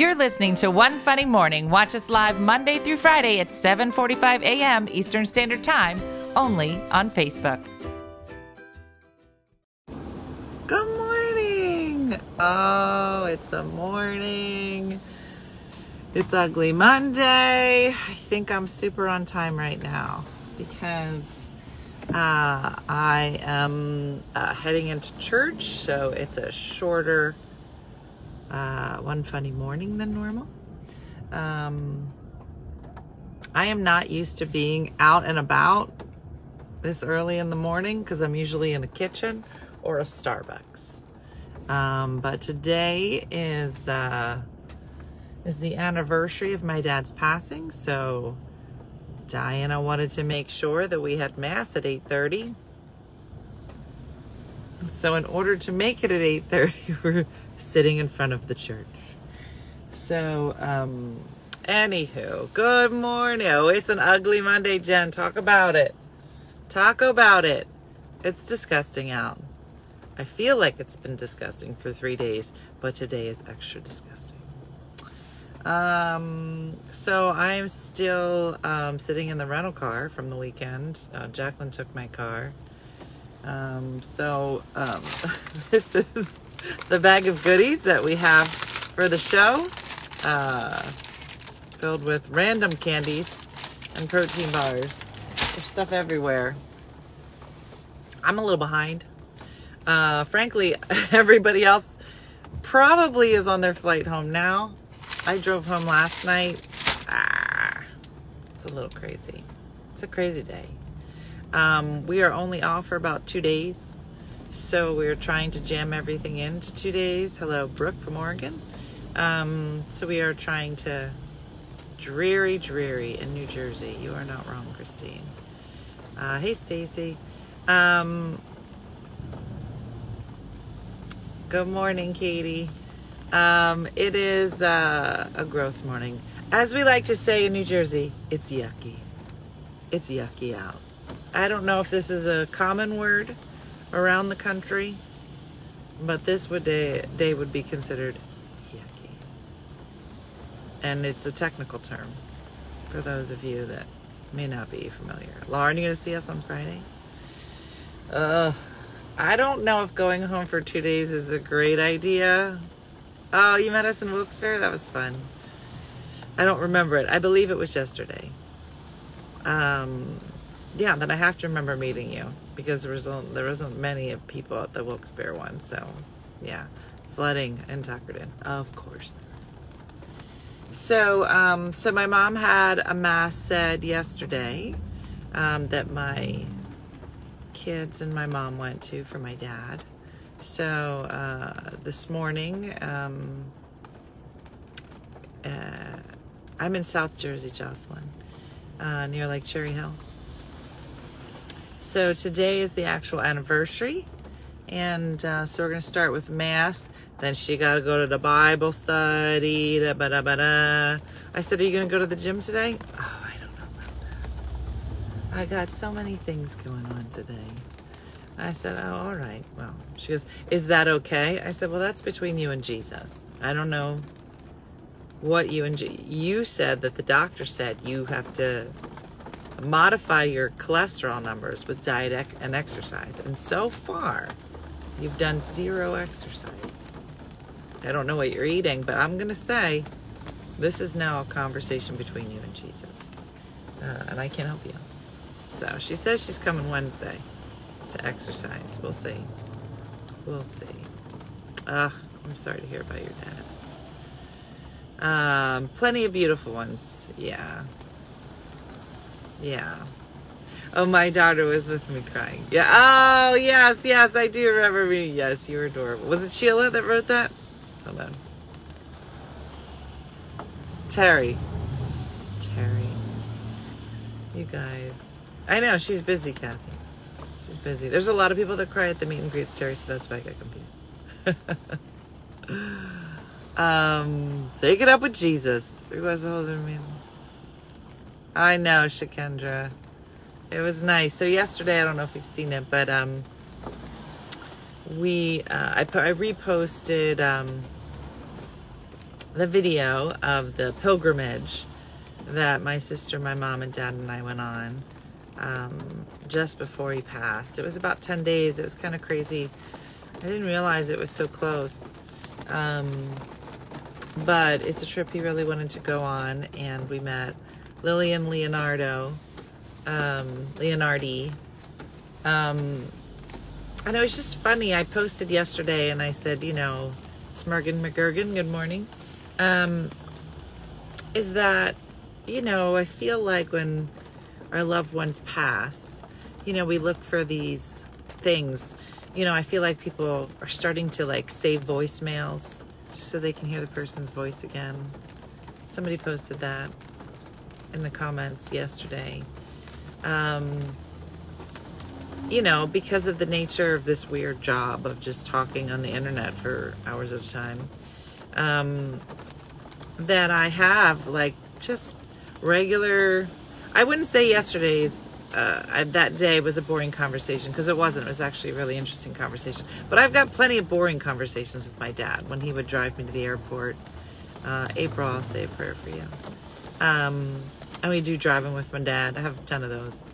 You're listening to One Funny Morning. Watch us live Monday through Friday at 7:45 a.m. Eastern Standard Time, only on Facebook. Good morning. Oh, it's a morning. It's Ugly Monday. I think I'm super on time right now because uh, I am uh, heading into church, so it's a shorter uh, one funny morning than normal. Um, I am not used to being out and about this early in the morning because I'm usually in a kitchen or a Starbucks. Um, but today is uh, is the anniversary of my dad's passing, so Diana wanted to make sure that we had mass at 8:30. So in order to make it at 8:30, we're sitting in front of the church. So, um, anywho, good morning. Oh, it's an ugly Monday, Jen. Talk about it. Talk about it. It's disgusting out. I feel like it's been disgusting for three days, but today is extra disgusting. Um, so I'm still um, sitting in the rental car from the weekend. Uh, Jacqueline took my car. Um, so um, this is the bag of goodies that we have for the show, uh, filled with random candies and protein bars. There's stuff everywhere. I'm a little behind. Uh, frankly, everybody else probably is on their flight home now. I drove home last night. Ah, it's a little crazy. It's a crazy day. Um, we are only off for about two days. So we're trying to jam everything into two days. Hello, Brooke from Oregon. Um, so we are trying to dreary, dreary in New Jersey. You are not wrong, Christine. Uh, hey, Stacy. Um, good morning, Katie. Um, it is uh, a gross morning. As we like to say in New Jersey, it's yucky. It's yucky out. I don't know if this is a common word around the country, but this would day, day would be considered yucky. And it's a technical term for those of you that may not be familiar. Lauren, you to see us on Friday? Ugh. I don't know if going home for two days is a great idea. Oh, you met us in Wilkes-Barre? That was fun. I don't remember it. I believe it was yesterday. Um, yeah, then I have to remember meeting you because there was there wasn't many people at the Wilkes-Barre one. So, yeah, flooding in Tuckerton, of course. So, um, so my mom had a mass said yesterday um, that my kids and my mom went to for my dad. So uh, this morning, um, uh, I'm in South Jersey, Jocelyn, uh, near Lake Cherry Hill. So today is the actual anniversary. And uh, so we're going to start with Mass. Then she got to go to the Bible study. Da, ba, da, ba, da. I said, Are you going to go to the gym today? Oh, I don't know about that. I got so many things going on today. I said, Oh, all right. Well, she goes, Is that okay? I said, Well, that's between you and Jesus. I don't know what you and Je- you said that the doctor said you have to modify your cholesterol numbers with diet and exercise. And so far, you've done zero exercise. I don't know what you're eating, but I'm going to say this is now a conversation between you and Jesus. Uh, and I can't help you. So she says she's coming Wednesday to exercise. We'll see. We'll see. Ugh, I'm sorry to hear about your dad. Um, plenty of beautiful ones. Yeah. Yeah. Oh, my daughter was with me crying. Yeah. Oh, yes, yes, I do remember me. Yes, you were adorable. Was it Sheila that wrote that? Hold on. Terry. Terry. You guys. I know, she's busy, Kathy. She's busy. There's a lot of people that cry at the meet and greets, Terry, so that's why I get confused. um, take it up with Jesus. Who was the older man? I know, Shakendra. It was nice. So yesterday, I don't know if you've seen it, but um, we uh, I, I reposted um, the video of the pilgrimage that my sister, my mom, and dad and I went on um, just before he passed. It was about 10 days. It was kind of crazy. I didn't realize it was so close. Um, but it's a trip he really wanted to go on, and we met Lillian Leonardo, um, Leonardi. Um, and it was just funny. I posted yesterday and I said, you know, Smurgen McGurgan, good morning. Um, is that, you know, I feel like when our loved ones pass, you know, we look for these things. You know, I feel like people are starting to like save voicemails just so they can hear the person's voice again. Somebody posted that in the comments yesterday. Um, you know, because of the nature of this weird job of just talking on the internet for hours at a time, um, that I have like just regular. I wouldn't say yesterday's. Uh, I, that day was a boring conversation because it wasn't. It was actually a really interesting conversation. But I've got plenty of boring conversations with my dad when he would drive me to the airport. Uh, April, I'll say a prayer for you. Um, and we do driving with my dad. I have a ton of those.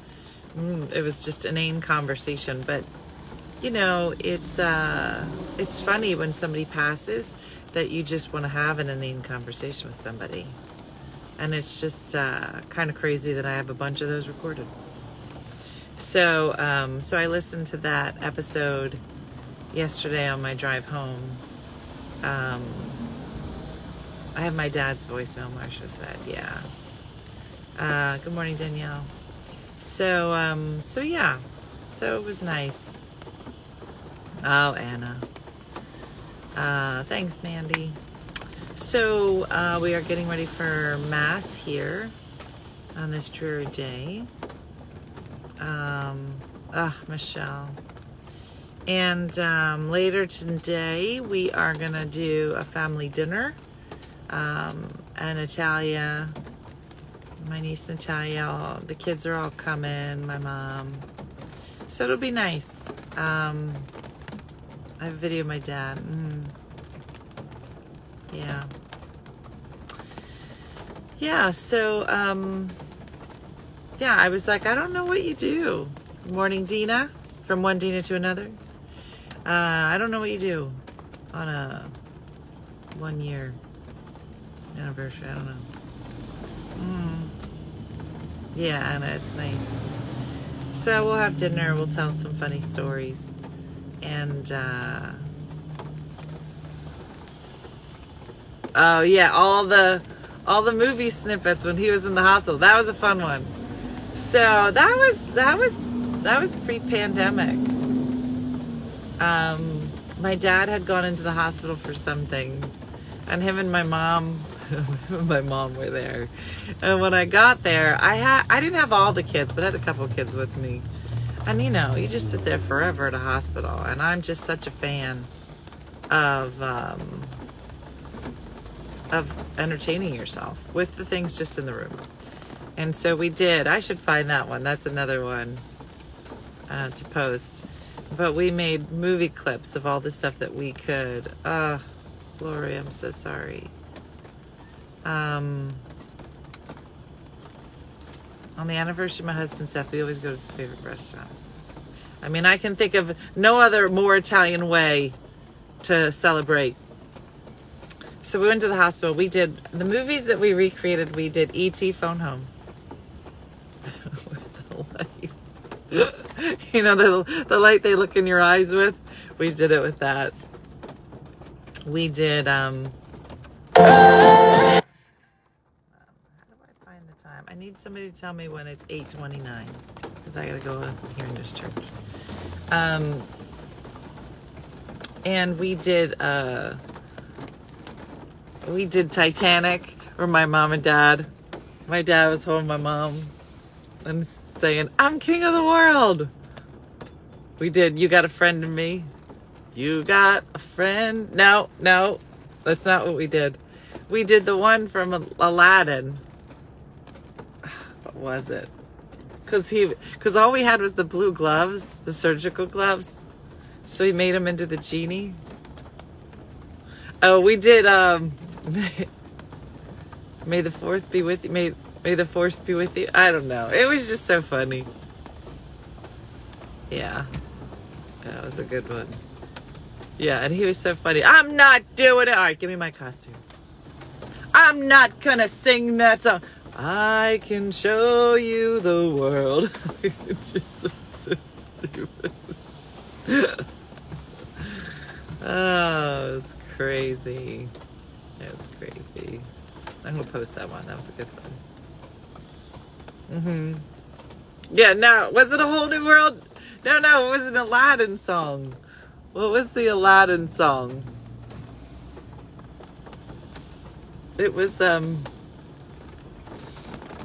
Mm, it was just inane conversation, but you know, it's uh, it's funny when somebody passes that you just want to have an inane conversation with somebody, and it's just uh, kind of crazy that I have a bunch of those recorded. So, um, so I listened to that episode yesterday on my drive home. Um, I have my dad's voicemail. Marsha said, "Yeah." Uh, good morning, Danielle. So, um, so yeah, so it was nice. Oh, Anna. Uh, thanks, Mandy. So, uh, we are getting ready for Mass here on this dreary day. Um, ah, Michelle. And um, later today, we are going to do a family dinner. Um, and Natalia, my niece Natalia, all, the kids are all coming, my mom. So it'll be nice. Um, I have a video of my dad. Mm. Yeah. Yeah, so, um, yeah, I was like, I don't know what you do. Morning, Dina, from one Dina to another. Uh, I don't know what you do on a one year anniversary. I don't know. Mm. Yeah, Anna, it's nice. So we'll have dinner. We'll tell some funny stories, and uh, oh yeah, all the all the movie snippets when he was in the hospital. That was a fun one. So that was that was that was pre-pandemic. Um, my dad had gone into the hospital for something, and him and my mom, my mom were there. And when I got there, I had I didn't have all the kids, but I had a couple kids with me. And you know, you just sit there forever at a hospital, and I'm just such a fan of um, of entertaining yourself with the things just in the room. And so we did. I should find that one. That's another one uh, to post. But we made movie clips of all the stuff that we could. Uh, Lori, I'm so sorry. Um, on the anniversary of my husband's death, we always go to his favorite restaurants. I mean, I can think of no other more Italian way to celebrate. So we went to the hospital. We did the movies that we recreated. We did E.T. Phone Home. you know the the light they look in your eyes with. We did it with that. We did. um How do I find the time? I need somebody to tell me when it's eight twenty nine because I gotta go here in this church. Um, and we did. uh we did Titanic, or my mom and dad. My dad was holding my mom and saying, I'm king of the world. We did You Got a Friend in Me. You got a friend. No, no, that's not what we did. We did the one from Aladdin. What was it? Cause he, cause all we had was the blue gloves, the surgical gloves. So he made him into the genie. Oh, we did, um, May the fourth be with you. May May the force be with you. I don't know. It was just so funny. Yeah. That was a good one. Yeah, and he was so funny. I'm not doing it. All right, give me my costume. I'm not gonna sing that song. I can show you the world. it's just so stupid. oh, it's crazy. It was crazy. I'm gonna post that one. That was a good one. Mm-hmm. Yeah, no, was it a whole new world? No, no, it was an Aladdin song. What was the Aladdin song? It was um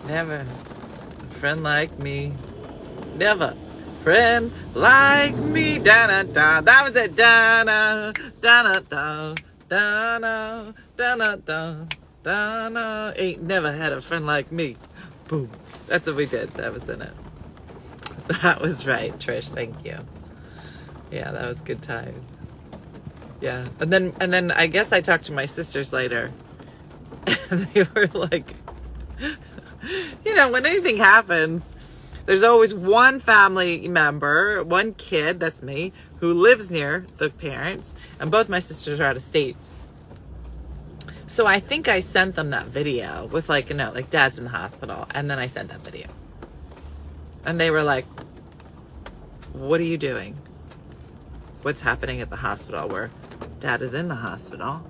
never a friend like me. Never friend like me. Da da da. That was it. Da da da da da da da da da da da. Ain't never had a friend like me. Boom. That's what we did. That was in it. That was right, Trish. Thank you. Yeah, that was good times. Yeah, and then and then I guess I talked to my sisters later, and they were like, you know, when anything happens, there's always one family member, one kid, that's me, who lives near the parents, and both my sisters are out of state. So I think I sent them that video with like, you know, like dad's in the hospital, and then I sent that video. And they were like, What are you doing? What's happening at the hospital where dad is in the hospital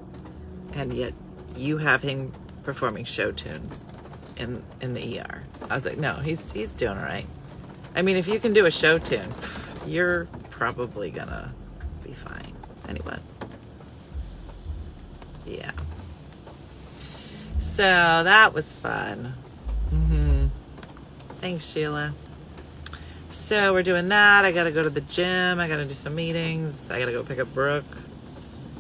and yet you have him performing show tunes in in the ER? I was like, No, he's he's doing all right. I mean, if you can do a show tune, you're probably gonna be fine. Anyways. Yeah. So that was fun. Mm-hmm. Thanks, Sheila. So we're doing that. I gotta go to the gym. I gotta do some meetings. I gotta go pick up Brooke.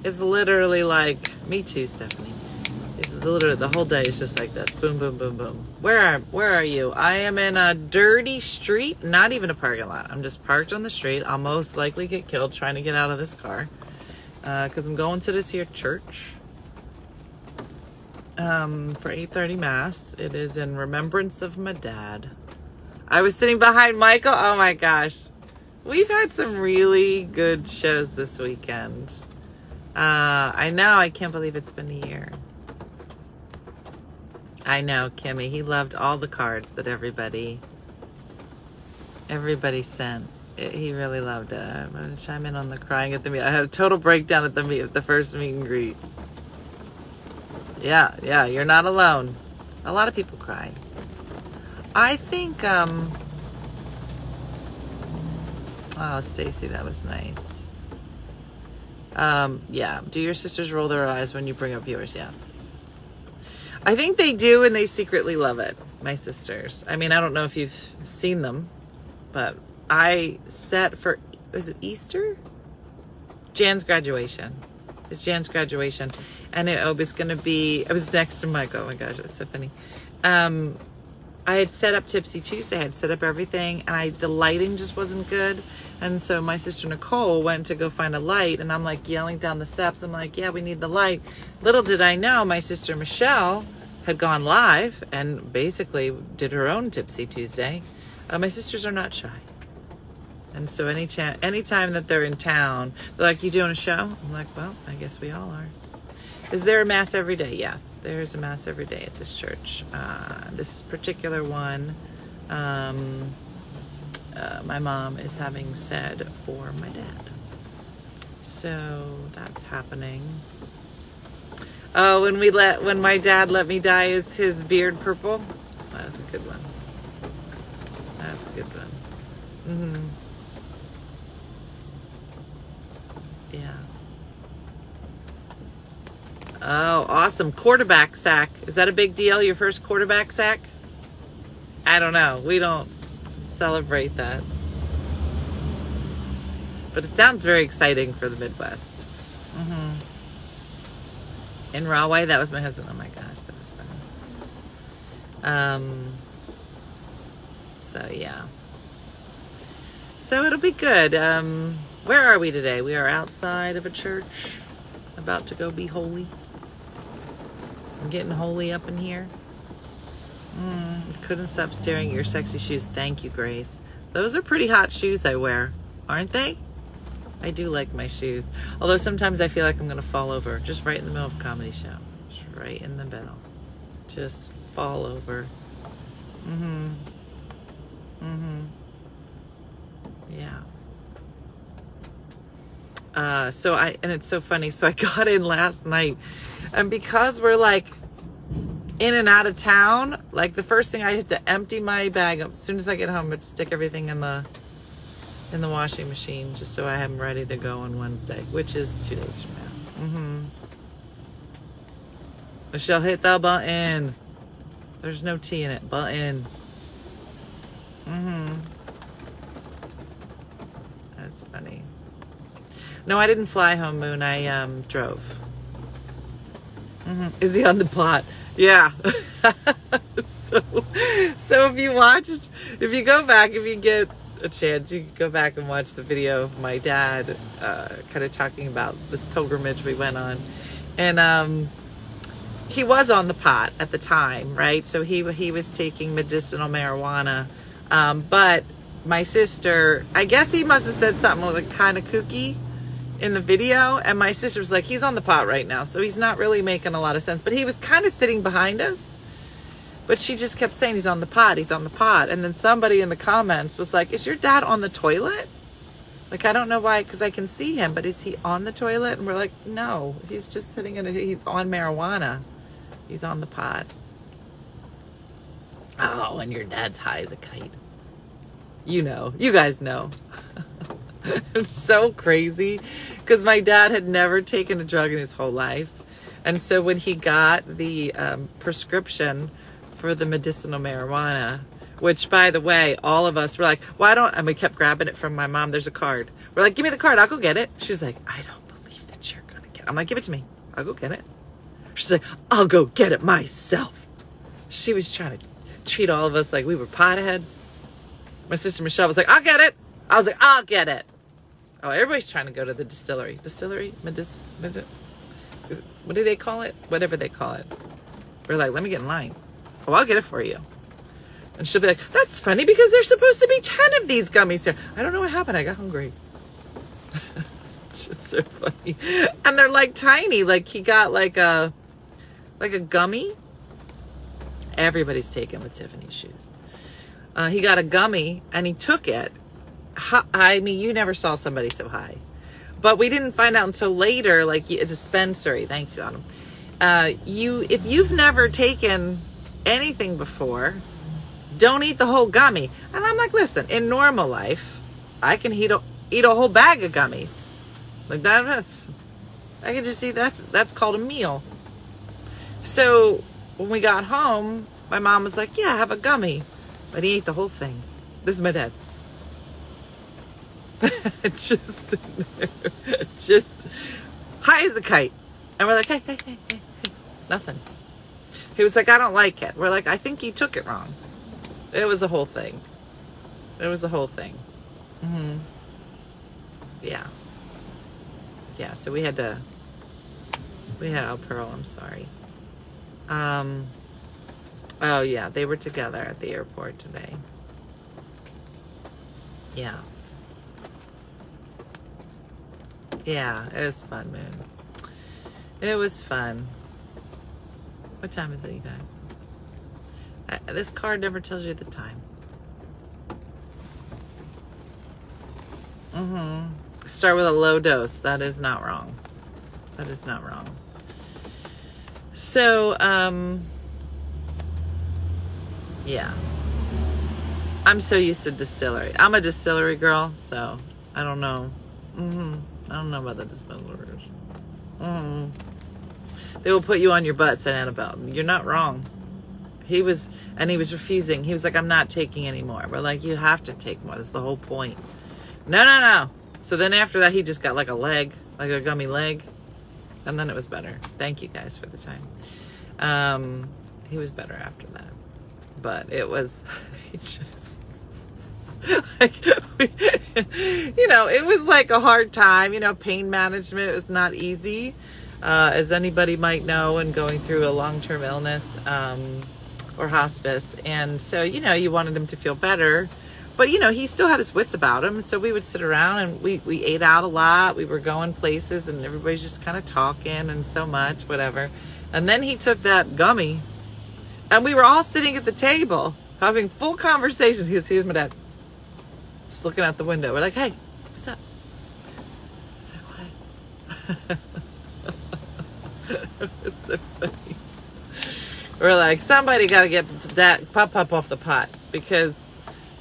It's literally like me too, Stephanie. This is literally the whole day is just like this. Boom, boom, boom, boom. Where are where are you? I am in a dirty street, not even a parking lot. I'm just parked on the street. I'll most likely get killed trying to get out of this car. because I'm going to this here church um, for 8:30 mass. It is in remembrance of my dad. I was sitting behind Michael. Oh my gosh. We've had some really good shows this weekend. Uh, I know. I can't believe it's been a year. I know, Kimmy. He loved all the cards that everybody everybody sent. It, he really loved it. I'm gonna chime in on the crying at the meet. I had a total breakdown at the meet, at the first meet and greet. Yeah, yeah, you're not alone. A lot of people cry. I think um Oh, Stacy, that was nice. Um, yeah. Do your sisters roll their eyes when you bring up viewers? Yes. I think they do and they secretly love it, my sisters. I mean, I don't know if you've seen them, but I set for was it Easter? Jan's graduation. It's Jan's graduation. And it was gonna be it was next to Michael. Oh my gosh, it was so funny. Um I had set up Tipsy Tuesday. I had set up everything, and I the lighting just wasn't good. And so my sister Nicole went to go find a light, and I'm like yelling down the steps. I'm like, "Yeah, we need the light." Little did I know, my sister Michelle had gone live and basically did her own Tipsy Tuesday. Uh, my sisters are not shy, and so any anytime that they're in town, they're like, "You doing a show?" I'm like, "Well, I guess we all are." Is there a mass every day? Yes, there is a mass every day at this church. Uh, this particular one, um, uh, my mom is having said for my dad. So that's happening. Oh, when we let when my dad let me dye is his beard purple. That was a good one. That's a good one. Mm-hmm. Yeah. Oh, awesome. Quarterback sack. Is that a big deal? Your first quarterback sack? I don't know. We don't celebrate that. It's, but it sounds very exciting for the Midwest. Mm-hmm. In Rahway, that was my husband. Oh my gosh, that was funny. Um, so, yeah. So it'll be good. Um, where are we today? We are outside of a church, about to go be holy. Getting holy up in here. Mm, couldn't stop staring at your sexy shoes. Thank you, Grace. Those are pretty hot shoes I wear, aren't they? I do like my shoes. Although sometimes I feel like I'm going to fall over just right in the middle of a comedy show. Just right in the middle. Just fall over. Mm hmm. Mm hmm. Yeah. Uh, so I, and it's so funny. So I got in last night, and because we're like in and out of town, like the first thing I had to empty my bag as soon as I get home, but stick everything in the in the washing machine just so I have them ready to go on Wednesday, which is two days from now. Mm-hmm. Michelle, hit the button. There's no T in it. Button. Mm-hmm. That's funny. No, I didn't fly home, Moon. I um, drove. Mm-hmm. Is he on the pot? Yeah. so, so if you watched, if you go back, if you get a chance, you can go back and watch the video of my dad, uh, kind of talking about this pilgrimage we went on, and um, he was on the pot at the time, right? So he he was taking medicinal marijuana, um, but my sister, I guess he must have said something like kind of kooky in the video and my sister was like he's on the pot right now so he's not really making a lot of sense. But he was kind of sitting behind us but she just kept saying he's on the pot he's on the pot. And then somebody in the comments was like is your dad on the toilet? Like i don't know why because i can see him but is he on the toilet? And we're like no he's just sitting in it he's on marijuana. He's on the pot. Oh and your dad's high as a kite. You know you guys know it's so crazy because my dad had never taken a drug in his whole life. And so when he got the um, prescription for the medicinal marijuana, which by the way, all of us were like, why don't, and we kept grabbing it from my mom. There's a card. We're like, give me the card. I'll go get it. She's like, I don't believe that you're going to get it. I'm like, give it to me. I'll go get it. She's like, I'll go get it myself. She was trying to treat all of us like we were potheads. My sister Michelle was like, I'll get it. I was like, I'll get it. Oh, everybody's trying to go to the distillery. Distillery? Medis, medis, what do they call it? Whatever they call it. We're like, let me get in line. Oh, I'll get it for you. And she'll be like, that's funny because there's supposed to be 10 of these gummies here. I don't know what happened. I got hungry. it's just so funny. And they're like tiny. Like he got like a, like a gummy. Everybody's taking with Tiffany's shoes. Uh, he got a gummy and he took it I mean, you never saw somebody so high. But we didn't find out until later, like a dispensary. Thanks, John. Uh, you, if you've never taken anything before, don't eat the whole gummy. And I'm like, listen, in normal life, I can eat a, eat a whole bag of gummies. Like that, that's, I can just eat, that's, that's called a meal. So when we got home, my mom was like, yeah, have a gummy. But he ate the whole thing. This is my dad. just just high as a kite. And we're like, hey, hey, hey, hey, hey, nothing. He was like, I don't like it. We're like, I think you took it wrong. It was a whole thing. It was a whole thing. Mm-hmm. Yeah. Yeah, so we had to, we had, oh, Pearl, I'm sorry. Um, oh, yeah, they were together at the airport today. Yeah. Yeah, it was fun, man. It was fun. What time is it, you guys? Uh, this card never tells you the time. Mm-hmm. Start with a low dose. That is not wrong. That is not wrong. So, um, yeah. I'm so used to distillery. I'm a distillery girl, so I don't know. Mm-hmm. I don't know about the dispensaries. Mm. They will put you on your butt, said Annabelle. You're not wrong. He was, and he was refusing. He was like, I'm not taking anymore. We're like, you have to take more. That's the whole point. No, no, no. So then after that, he just got like a leg, like a gummy leg. And then it was better. Thank you guys for the time. Um, he was better after that. But it was, just, like, you know, it was like a hard time. You know, pain management was not easy. uh, as anybody might know, and going through a long term illness um, or hospice. And so, you know, you wanted him to feel better. But, you know, he still had his wits about him. So we would sit around and we, we ate out a lot. We were going places and everybody's just kind of talking and so much, whatever. And then he took that gummy and we were all sitting at the table having full conversations. Here's, here's my dad. Just looking out the window. We're like, hey, what's up? So what? it's so funny. We're like, somebody got to get that pop pop off the pot because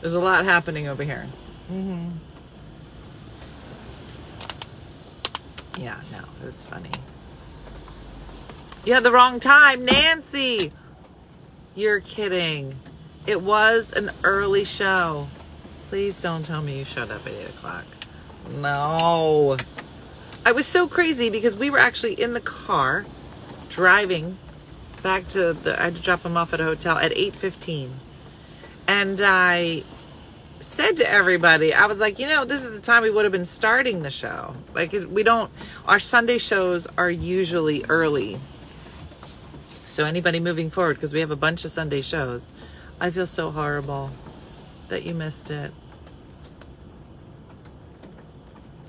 there's a lot happening over here. Mm-hmm. Yeah, no, it was funny. You had the wrong time, Nancy. You're kidding. It was an early show. Please don't tell me you showed up at 8 o'clock. No. I was so crazy because we were actually in the car driving back to the I had to drop him off at a hotel at 8:15. And I said to everybody, I was like, you know, this is the time we would have been starting the show. Like we don't our Sunday shows are usually early. So anybody moving forward because we have a bunch of Sunday shows. I feel so horrible that you missed it.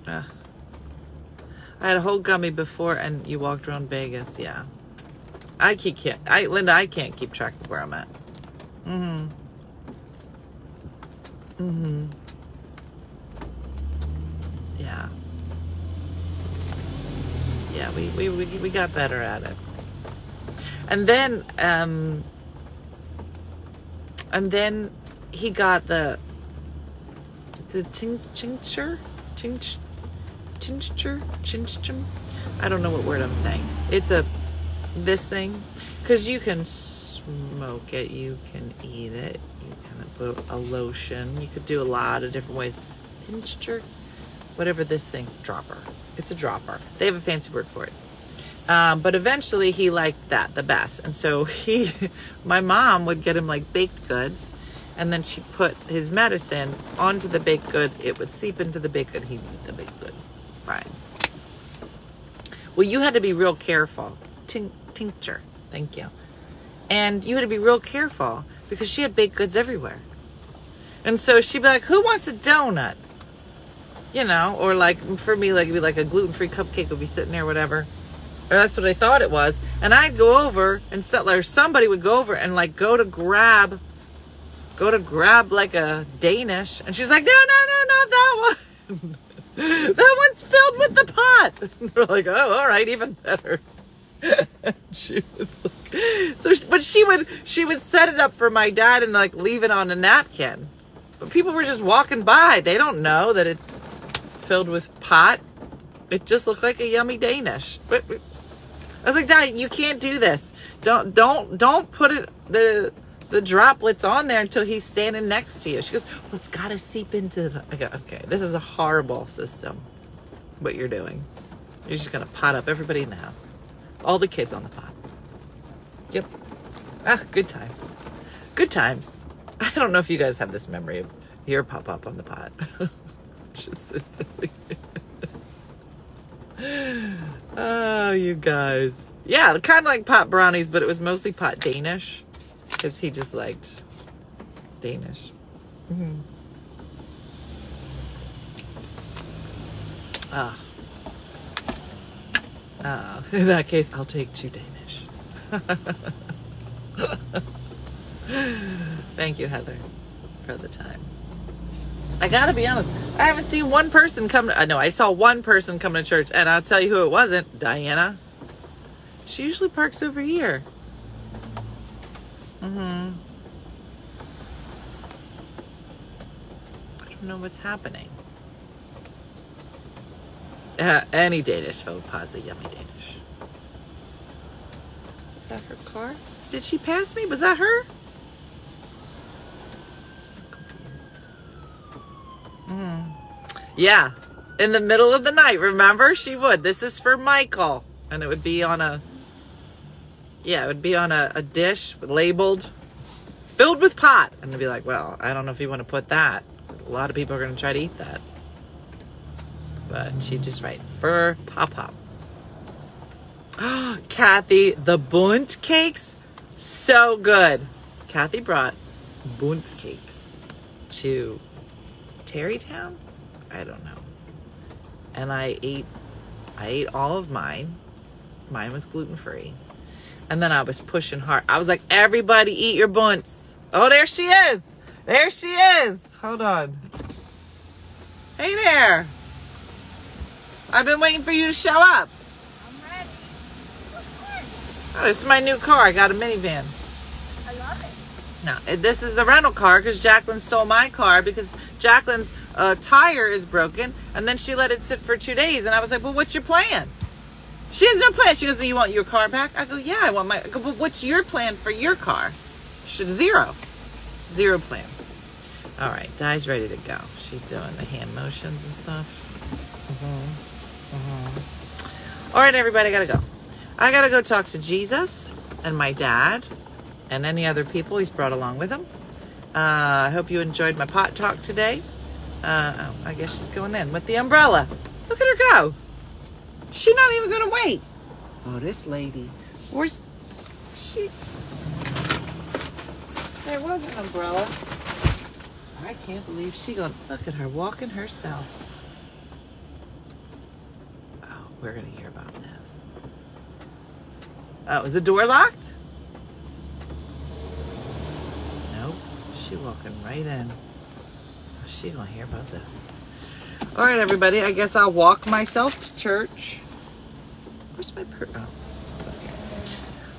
Ugh. I had a whole gummy before, and you walked around Vegas. Yeah, I keep can't. I Linda, I can't keep track of where I'm at. Mm-hmm. Mm-hmm. Yeah. Yeah, we, we, we, we got better at it. And then, um, and then he got the, the tincture, tincture, tincture, tincture. I don't know what word I'm saying. It's a, this thing, because you can smoke it, you can eat it, you can put a lotion, you could do a lot of different ways. Tincture, whatever this thing, dropper. It's a dropper. They have a fancy word for it. Um, but eventually he liked that the best. And so he, my mom would get him like baked goods and then she put his medicine onto the baked good. It would seep into the baked good. He'd eat the baked good. Fine. Well, you had to be real careful. Tincture. Thank you. And you had to be real careful because she had baked goods everywhere. And so she'd be like, who wants a donut? You know, or like for me, like it'd be like a gluten free cupcake would be sitting there, whatever. Or that's what I thought it was. And I'd go over and or somebody would go over and like go to grab, go to grab like a Danish. And she's like, no, no, no, not that one. that one's filled with the pot. We're like, oh, all right, even better. she was like, so, but she would, she would set it up for my dad and like leave it on a napkin. But people were just walking by. They don't know that it's filled with pot. It just looked like a yummy Danish. I was like, Dad, you can't do this. Don't don't don't put it the the droplets on there until he's standing next to you. She goes, Well, it's gotta seep into the I go, Okay, this is a horrible system. What you're doing. You're just gonna pot up everybody in the house. All the kids on the pot. Yep. Ah, good times. Good times. I don't know if you guys have this memory of your pop up on the pot. just so silly. Oh, you guys. Yeah, kind of like pot brownies, but it was mostly pot Danish because he just liked Danish. Mm-hmm. Ah. Ah, in that case, I'll take two Danish. Thank you, Heather, for the time. I gotta be honest. I haven't seen one person come. To, I know I saw one person come to church, and I'll tell you who it wasn't. Diana. She usually parks over here. Mm-hmm. I don't know what's happening. Uh, any Danish faux pas, a yummy Danish. Is that her car? Did she pass me? Was that her? So confused. Mm. Yeah. In the middle of the night, remember? She would. This is for Michael. And it would be on a, yeah, it would be on a, a dish labeled, filled with pot. And they'd be like, well, I don't know if you want to put that. A lot of people are going to try to eat that. But she'd just write, for Pop Pop. Kathy, the Bundt cakes, so good. Kathy brought Bundt cakes to Tarrytown. I don't know, and I ate. I ate all of mine. Mine was gluten free, and then I was pushing hard. I was like, "Everybody, eat your bunts." Oh, there she is. There she is. Hold on. Hey there. I've been waiting for you to show up. I'm ready. Oh, this is my new car. I got a minivan. I love it. No, this is the rental car because Jacqueline stole my car because Jacqueline's uh, tire is broken, and then she let it sit for two days. And I was like, "Well, what's your plan?" She has no plan. She goes, "You want your car back?" I go, "Yeah, I want my." I go, "But what's your plan for your car?" She zero, zero plan. All right, Di's ready to go. She's doing the hand motions and stuff. All right, everybody, I gotta go. I gotta go talk to Jesus and my dad and any other people he's brought along with him. Uh, I hope you enjoyed my pot talk today. Uh, oh, I guess she's going in with the umbrella. Look at her go. She's not even gonna wait. Oh, this lady. Where's she? There was an umbrella. I can't believe she gonna Look at her walking herself. Oh, we're gonna hear about this. Oh, is the door locked? Nope. She walking right in. Oh, she gonna hear about this. All right, everybody. I guess I'll walk myself to church. Where's my per? Oh, it's here.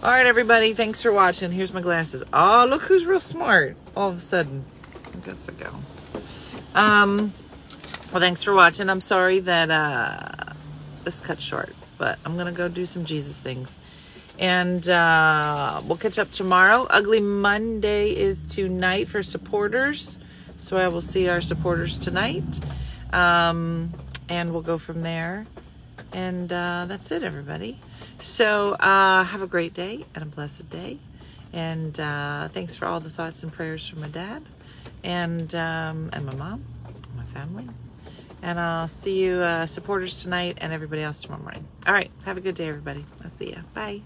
All right, everybody. Thanks for watching. Here's my glasses. Oh, look who's real smart. All of a sudden, I guess I go. Um. Well, thanks for watching. I'm sorry that uh, this cut short, but I'm gonna go do some Jesus things. And uh, we'll catch up tomorrow. Ugly Monday is tonight for supporters. So I will see our supporters tonight. Um, and we'll go from there. And uh, that's it, everybody. So uh, have a great day and a blessed day. And uh, thanks for all the thoughts and prayers from my dad and, um, and my mom, and my family. And I'll see you uh, supporters tonight and everybody else tomorrow morning. All right. Have a good day, everybody. I'll see you. Bye.